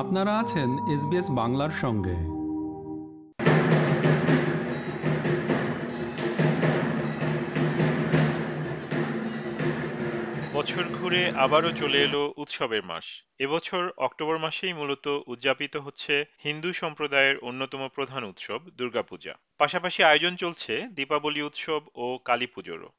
আপনারা আছেন এসবিএস বাংলার সঙ্গে। বছর ঘুরে আবারও চলে এলো উৎসবের মাস। এবছর অক্টোবর মাসেই মূলত উদযাপিত হচ্ছে হিন্দু সম্প্রদায়ের অন্যতম প্রধান উৎসব দুর্গাপূজা। পাশাপাশি আয়োজন চলছে দীপাবলি উৎসব ও কালী পুজোরও।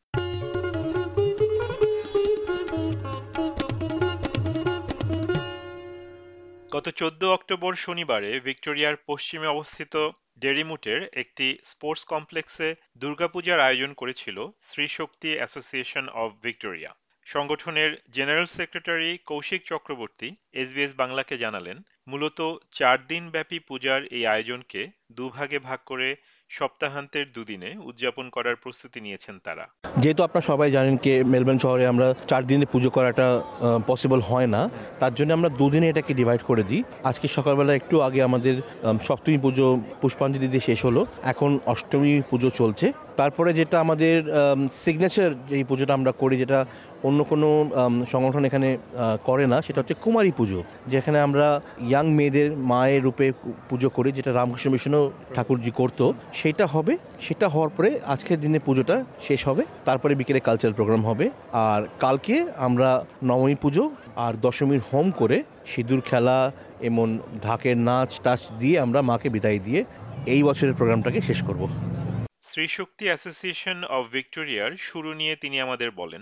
গত চোদ্দ অক্টোবর শনিবারে ভিক্টোরিয়ার পশ্চিমে অবস্থিত ডেরিমুটের একটি স্পোর্টস কমপ্লেক্সে দুর্গাপূজার আয়োজন করেছিল Shri Shakti association of Victoria. সংগঠনের general secretary Kaushik Chakraborty SBS বাংলাকে জানালেন, মূলত চার দিন ব্যাপী পূজার এই আয়োজনকে দুভাগে ভাগ করে সপ্তাহান্তের দুদিনে উদযাপন করার প্রস্তুতি নিয়েছেন তারা। যেহেতু আপনারা সবাই জানেন কি, মেলবোর্ন শহরে আমরা চার দিনে পুজো করাটা পসিবল হয় না, তার জন্য আমরা দুদিনে এটাকে ডিভাইড করে দিই। আজকে সকালবেলা একটু আগে আমাদের সপ্তমী পুজো পুষ্পাঞ্জলি দিয়ে শেষ হলো, এখন অষ্টমী পুজো চলছে। তারপরে যেটা আমাদের সিগনেচার যেই পুজোটা আমরা করি, যেটা অন্য কোনো সংগঠন এখানে করে না, সেটা হচ্ছে কুমারী পুজো, যেখানে আমরা ইয়াং মেয়েদের মায়ের রূপে পুজো করি, যেটা রামকৃষ্ণ মিশনও ঠাকুরজি করতো। সেটা হবে, সেটা হওয়ার পরে আজকের দিনে পুজোটা শেষ হবে, তারপরে বিকেলে কালচারাল প্রোগ্রাম হবে, আর কালকে আমরা নবমী পুজো আর দশমীর হোম করে সিঁদুর খেলা, এমন ঢাকের নাচ টাচ দিয়ে আমরা মাকে বিদায় দিয়ে এই বছরের প্রোগ্রামটাকে শেষ করব। শ্রীশক্তি অ্যাসোসিয়েশন অব ভিক্টোরিয়ার শুরু নিয়ে তিনি আমাদের বলেন।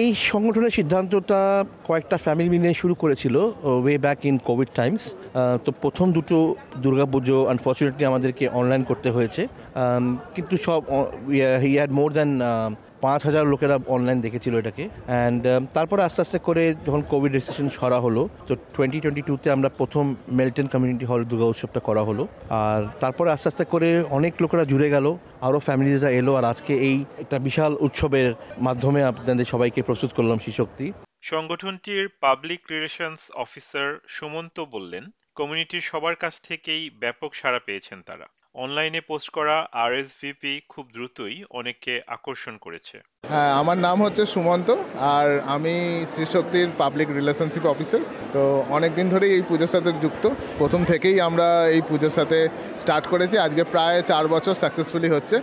এই সংগঠনের সিদ্ধান্তটা কয়েকটা ফ্যামিলি মিলে শুরু করেছিল way back in covid times তো প্রথম দুটো দুর্গাপুজো আনফর্চুনেটলি আমাদেরকে অনলাইন করতে হয়েছে। কিন্তু সব হি হ্যাড মোর দ্যান পাঁচ হাজার লোকেরা অনলাইন দেখেছিল এটাকে। অ্যান্ড তারপরে আস্তে আস্তে করে যখন কোভিড রেস্ট্রিকশন সরা হলো, তো টোয়েন্টি টোয়েন্টি টুতে আমরা প্রথম মেলটন কমিউনিটি হল দুর্গা উৎসবটা করা হলো। আর তারপরে আস্তে আস্তে করে অনেক লোকেরা জুড়ে গেল আরও ফ্যামিলিজরা এলো, আর আজকে এই একটা বিশাল উৎসবের মাধ্যমে আপনাদের সবাইকে প্রস্তুত করলাম শক্তি। সংগঠনটির পাবলিক রিলেশনস অফিসার সুমন্ত বললেন কমিউনিটির সবার কাছ থেকেই ব্যাপক সাড়া পেয়েছেন তারা। অনলাইনে পোস্ট করা আরএসভিপি খুব দ্রুতই অনেককে আকর্ষণ করেছে। হ্যাঁ আমার নাম হচ্ছে সুমন্ত, আর আমি শ্রীশক্তির পাবলিক রিলেশনশিপ অফিসার তো অনেক দিন ধরেই এই পুজোর সাথে যুক্ত। প্রথম থেকেই আমরা এই পুজোর সাথে স্টার্ট করেছি। আজকে প্রায় চার বছর সাকসেসফুলি হচ্ছে।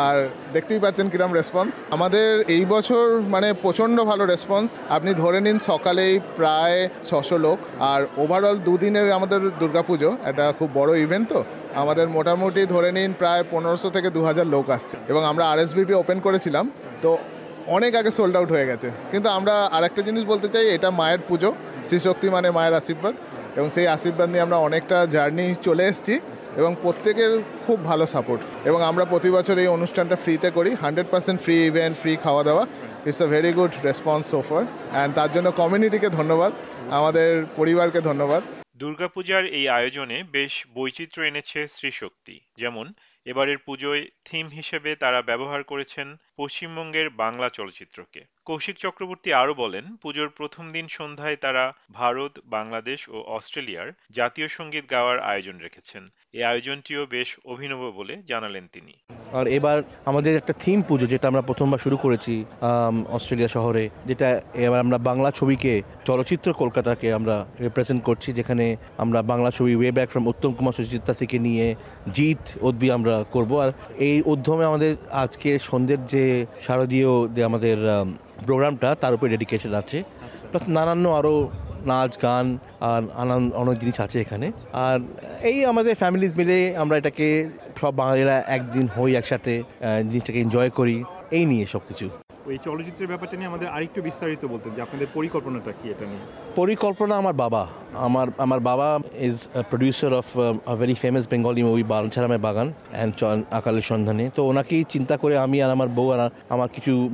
আর দেখতেই পাচ্ছেন কিরম রেসপন্স আমাদের এই বছর মানে প্রচণ্ড ভালো রেসপন্স আপনি ধরে নিন সকালেই প্রায় ছশো লোক। আর ওভারঅল দুদিনের আমাদের দুর্গাপুজো, একটা খুব বড় ইভেন্ট তো। আমাদের মোটামুটি ধরে নিন প্রায় পনেরোশো থেকে দু হাজার লোক আসছে। এবং আমরা আরএসবিপি ওপেন করেছিলাম, তো অনেক আগে সোল্ড আউট হয়ে গেছে। কিন্তু আমরা আরেকটা জিনিস বলতে চাই, এটা মায়ের পুজো, শ্রীশক্তি মানে মায়ের আশীর্বাদ। এবং সেই আশীর্বাদ নিয়ে আমরা অনেকটা জার্নি চলে এসেছি এবং প্রত্যেকের খুব ভালো সাপোর্ট এবং আমরা প্রতি বছর এই অনুষ্ঠানটা ফ্রিতে করি hundred percent free event free খাওয়া দাওয়া it's a very good response so far and তার জন্য কমিউনিটিকে ধন্যবাদ, আমাদের পরিবারকে ধন্যবাদ। দুর্গাপূজার এই আয়োজনে বেশ বৈচিত্র্য এনেছে শ্রীশক্তি যেমন, এবারের পুজোয় থিম হিসেবে তারা ব্যবহার করেছেন পশ্চিমবঙ্গের বাংলা চলচ্চিত্রকে। কৌশিক চক্রবর্তী আরও বলেন, পুজোর প্রথম দিন সন্ধ্যায় তারা ভারত, বাংলাদেশ ও অস্ট্রেলিয়ার জাতীয় সংগীত গাওয়ার আয়োজন রেখেছেন। এই আয়োজনটিও বেশ অভিনব বলে জানালেন তিনি। আর এবার আমাদের একটা থিম পুজো, যেটা আমরা প্রথমবার শুরু করেছি অস্ট্রেলিয়া শহরে, যেটা এবার আমরা বাংলা ছবিকে, চলচ্চিত্র কলকাতাকে আমরা রিপ্রেজেন্ট করছি, যেখানে আমরা বাংলা ছবি way back from Uttam Kumar Suchitra থেকে নিয়ে জিত অদ্বি আমরা করব। আর এই উদ্যমে আমাদের আজকে সন্ধ্যের যে শারদীয় যে আমাদের প্রোগ্রামটা তার উপরে ডেডিকেশন আছে। প্লাস নানান্য আরও নাচ গান আর আনন্দ অনেক জিনিস আছে এখানে। আর এই আমাদের ফ্যামিলিজ মিলে আমরা এটাকে সব বাঙালিরা একদিন হই একসাথে জিনিসটাকে এনজয় করি। এই নিয়ে সব কিছু এই চলচ্চিত্রের ব্যাপারটা নিয়ে আমাদের আরেকটু বিস্তারিত বলতেন যে আপনাদের পরিকল্পনাটা কি এটা নিয়ে? পরিকল্পনা আমার বাবা। আমার আমার বাবা is producer of a very famous Bengali movie বালছারামের বাগান অ্যান্ড আকালের সন্ধানে তো ওনাকেই চিন্তা করে আমি আর আমার বউ আর আমার কিছু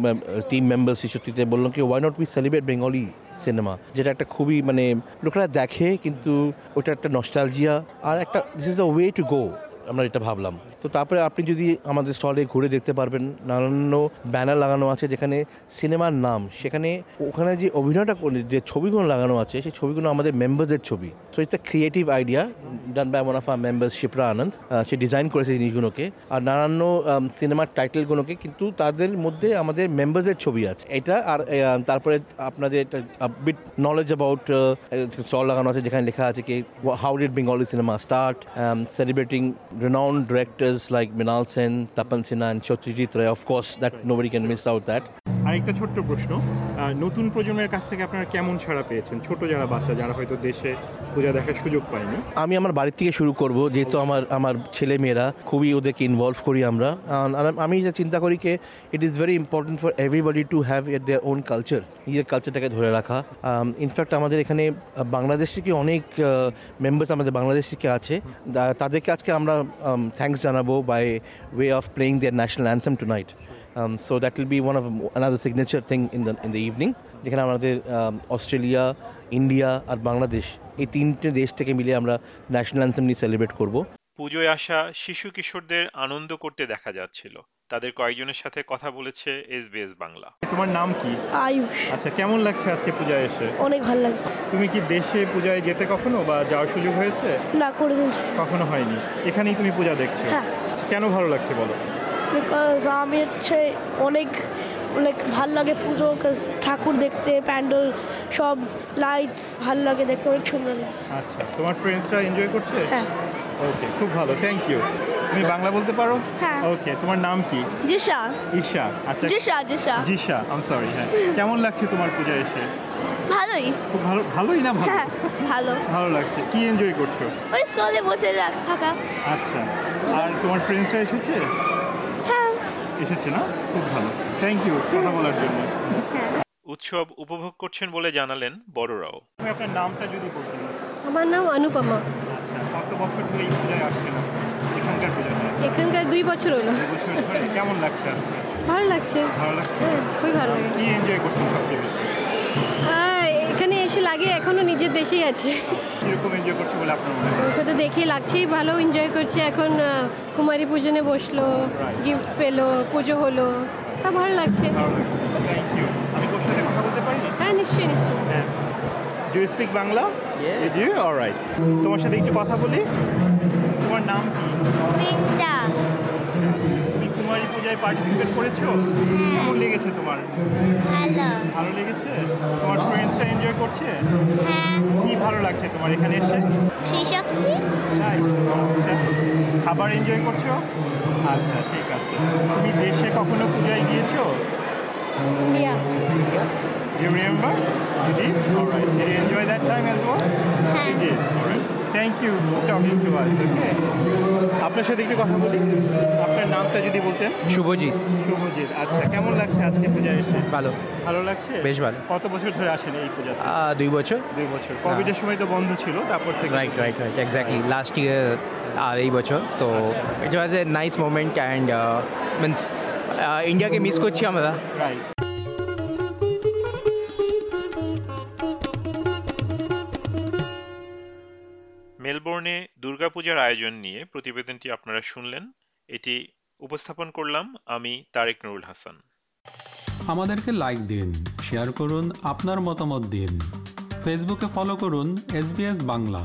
টিম মেম্বার্স সত্যিতে বললাম কি why not we celebrate Bengali cinema যেটা একটা খুবই মানে লোকেরা দেখে কিন্তু ওটা একটা নস্টালজিয়া আর একটা this is the way to go আমরা এটা ভাবলাম। তো তারপরে আপনি যদি আমাদের স্টলে ঘুরে দেখতে পারবেন নানান ব্যানার লাগানো আছে যেখানে সিনেমার নাম, সেখানে ওখানে যে অভিনয়টা করে, যে ছবিগুলো লাগানো আছে, সেই ছবিগুলো আমাদের মেম্বারদের ছবি। So it's a creative idea done by one of our members Shipra Anand say design করেছে জিনিসগুলোকে। আর নানান সিনেমার টাইটেলগুলোকে কিন্তু তাদের মধ্যে আমাদের মেম্বারদের ছবি আছে। এটা আর তারপরে আপনাদের বিট নলেজ অ্যাবাউট স্টল লাগানো আছে যেখানে লেখা আছে কি how did Bengali cinema start celebrating renowned directors like Minal Sen, Tapan Sinha, and Satyajit Ray. Of course, that nobody can miss out that. আরেকটা ছোট্ট প্রশ্ন নতুন প্রজন্মের কাছ থেকে আপনারা কেমন ছাড়া পেয়েছেন? ছোট যারা বাচ্চা যারা হয়তো দেশে পূজা দেখার সুযোগ পায়নি। আমি আমার বাড়ির থেকে শুরু করব যেহেতু আমার আমার ছেলে মেয়েরা খুবই ওদেরকে ইনভলভ করি আমরা। আমি যা চিন্তা করি কি it is very important for everybody to have at their own culture নিজের কালচারটাকে ধরে রাখা। ইনফ্যাক্ট আমাদের এখানে বাংলাদেশ থেকে অনেক মেম্বার্স আমাদের বাংলাদেশ থেকে আছে। তাদেরকে আজকে আমরা থ্যাঙ্কস জানাব by way of playing their national anthem tonight so that will be one of another signature thing in the in the evening যেখানে আমাদের অস্ট্রেলিয়া ইন্ডিয়া আর বাংলাদেশ এই তিনটে দেশ থেকে মিলে আমরা ন্যাশনাল অ্যান্থেম নিয়ে সেলিব্রেট করব। পুজোয় আসা শিশু কিশোরদের আনন্দ করতে দেখা যাচ্ছিল। তাদের কয়েকজনের সাথে কথা বলেছে এসবিএস বাংলা। তোমার নাম কি? আয়ুষ। আচ্ছা কেমন লাগছে আজকে পূজায় এসে? অনেক ভালো লাগছে। তুমি কি দেশে পূজায় যেতে কখনো বা যাওয়ার সুযোগ হয়েছে? না কোনোদিন কখনো হয়নি। এখানেই তুমি পূজা দেখছ? হ্যাঁ। আচ্ছা, কেন ভালো লাগছে বলো? বিকজ আমি হচ্ছে অনেক লাইক ভালো লাগে পুজো ঠাকুর দেখতে প্যান্ডেল সব লাইটস ভালো লাগে দেখতে অনেক সুন্দর লাগে। আচ্ছা তোমার ফ্রেন্ডসরা এনজয় করছে? হ্যাঁ। ওকে খুব ভালো থ্যাংক ইউ তুমি বাংলা বলতে পারো? হ্যাঁ। ওকে তোমার নাম কি? জিশা। ঈশা আচ্ছা। জিসা জিসা জিশা আম সরি হ্যাঁ। কেমন লাগছে তোমার পূজা এসে? ভালোই। খুব ভালো ভালোই না ভালো? হ্যাঁ ভালো। ভালো লাগছে। কি এনজয় করছ? ওই স্টলে বসে থাকা। আচ্ছা আর তোমার ফ্রেন্ডসরা এসেছে? এসেছে না? খুব ভালো। থ্যাংক ইউ কথা বলার জন্য। উৎসব উপভোগ করছেন বলে জানালেন বড়রাও। তুমি আপনার নামটা যদি বলতেন। আমার নাম অনুপমা। আচ্ছা কত বছর ধরে এই পূজায় আসছেন এখানকার পূজাটা? এখানকার দুই বছর হলো। কেমন লাগছে আজকে? ভালো লাগছে। ভালো লাগছে? হ্যাঁ খুবই ভালো লাগে। কি এনজয় করছেন সবচেয়ে বেশি? এখানে এসে লাগে এখনও নিজের দেশেই আছে। কীরকম এনজয় করছে বলে আপনার মনে হয়? দেখে লাগছেই ভালো এনজয় করছে। এখন কুমারী পূজনে বসল গিফটস পেল পুজো হলো। তা ভালো লাগছে। ভালো লাগছে থ্যাংক ইউ আমি তোর সাথে কথা বলতে পারি? হ্যাঁ নিশ্চয়ই নিশ্চয়ই। হ্যাঁ। Do speak Bangla you alright তোমার সাথে একটু কথা বলি? তোমার নাম কি? বৃন্দা তুমি কুমারী পূজায় পার্টিসিপেট করেছ? কেমন লেগেছে তোমার? ভালো। ভালো লেগেছে? তোমার ফ্রেন্ডসরা এনজয় করছে? হ্যাঁ। কি ভালো লাগছে তোমার এখানে এসে? তাই আচ্ছা খাবার এনজয় করছ? আচ্ছা ঠিক আছে। তুমি দেশে কখনো পূজায় গিয়েছো? India. You remember? You? Did? Alright. Did you enjoy that time as well? You did. Thank you you talking to us. Okay. আপনার সাথে একটু কথা বলি। আপনার নামটা যদি বলতেন। শুভজিৎ। শুভজিৎ আচ্ছা কেমন লাগছে আজকে পূজা এসে? ভালো। ভালো লাগছে? বেশ ভালো। কত বছর ধরে আসেন এই আহ, দুই বছর। দুই বছর। কোভিডের সময় তো বন্ধ ছিল তারপর থেকে। Right right right exactly last year আর এই বছর। তো it was a nice moment and means ইন্ডিয়াকে মিস করছি আমরা। রাইট মেলবোর্নে দুর্গাপূজার আয়োজন নিয়ে প্রতিবেদনটি আপনারা শুনলেন। এটি উপস্থাপন করলাম আমি তারেক নুরুল হাসান। আমাদেরকে লাইক দিন শেয়ার করুন, আপনার মতামত দিন। ফেসবুকে ফলো করুন এস বাংলা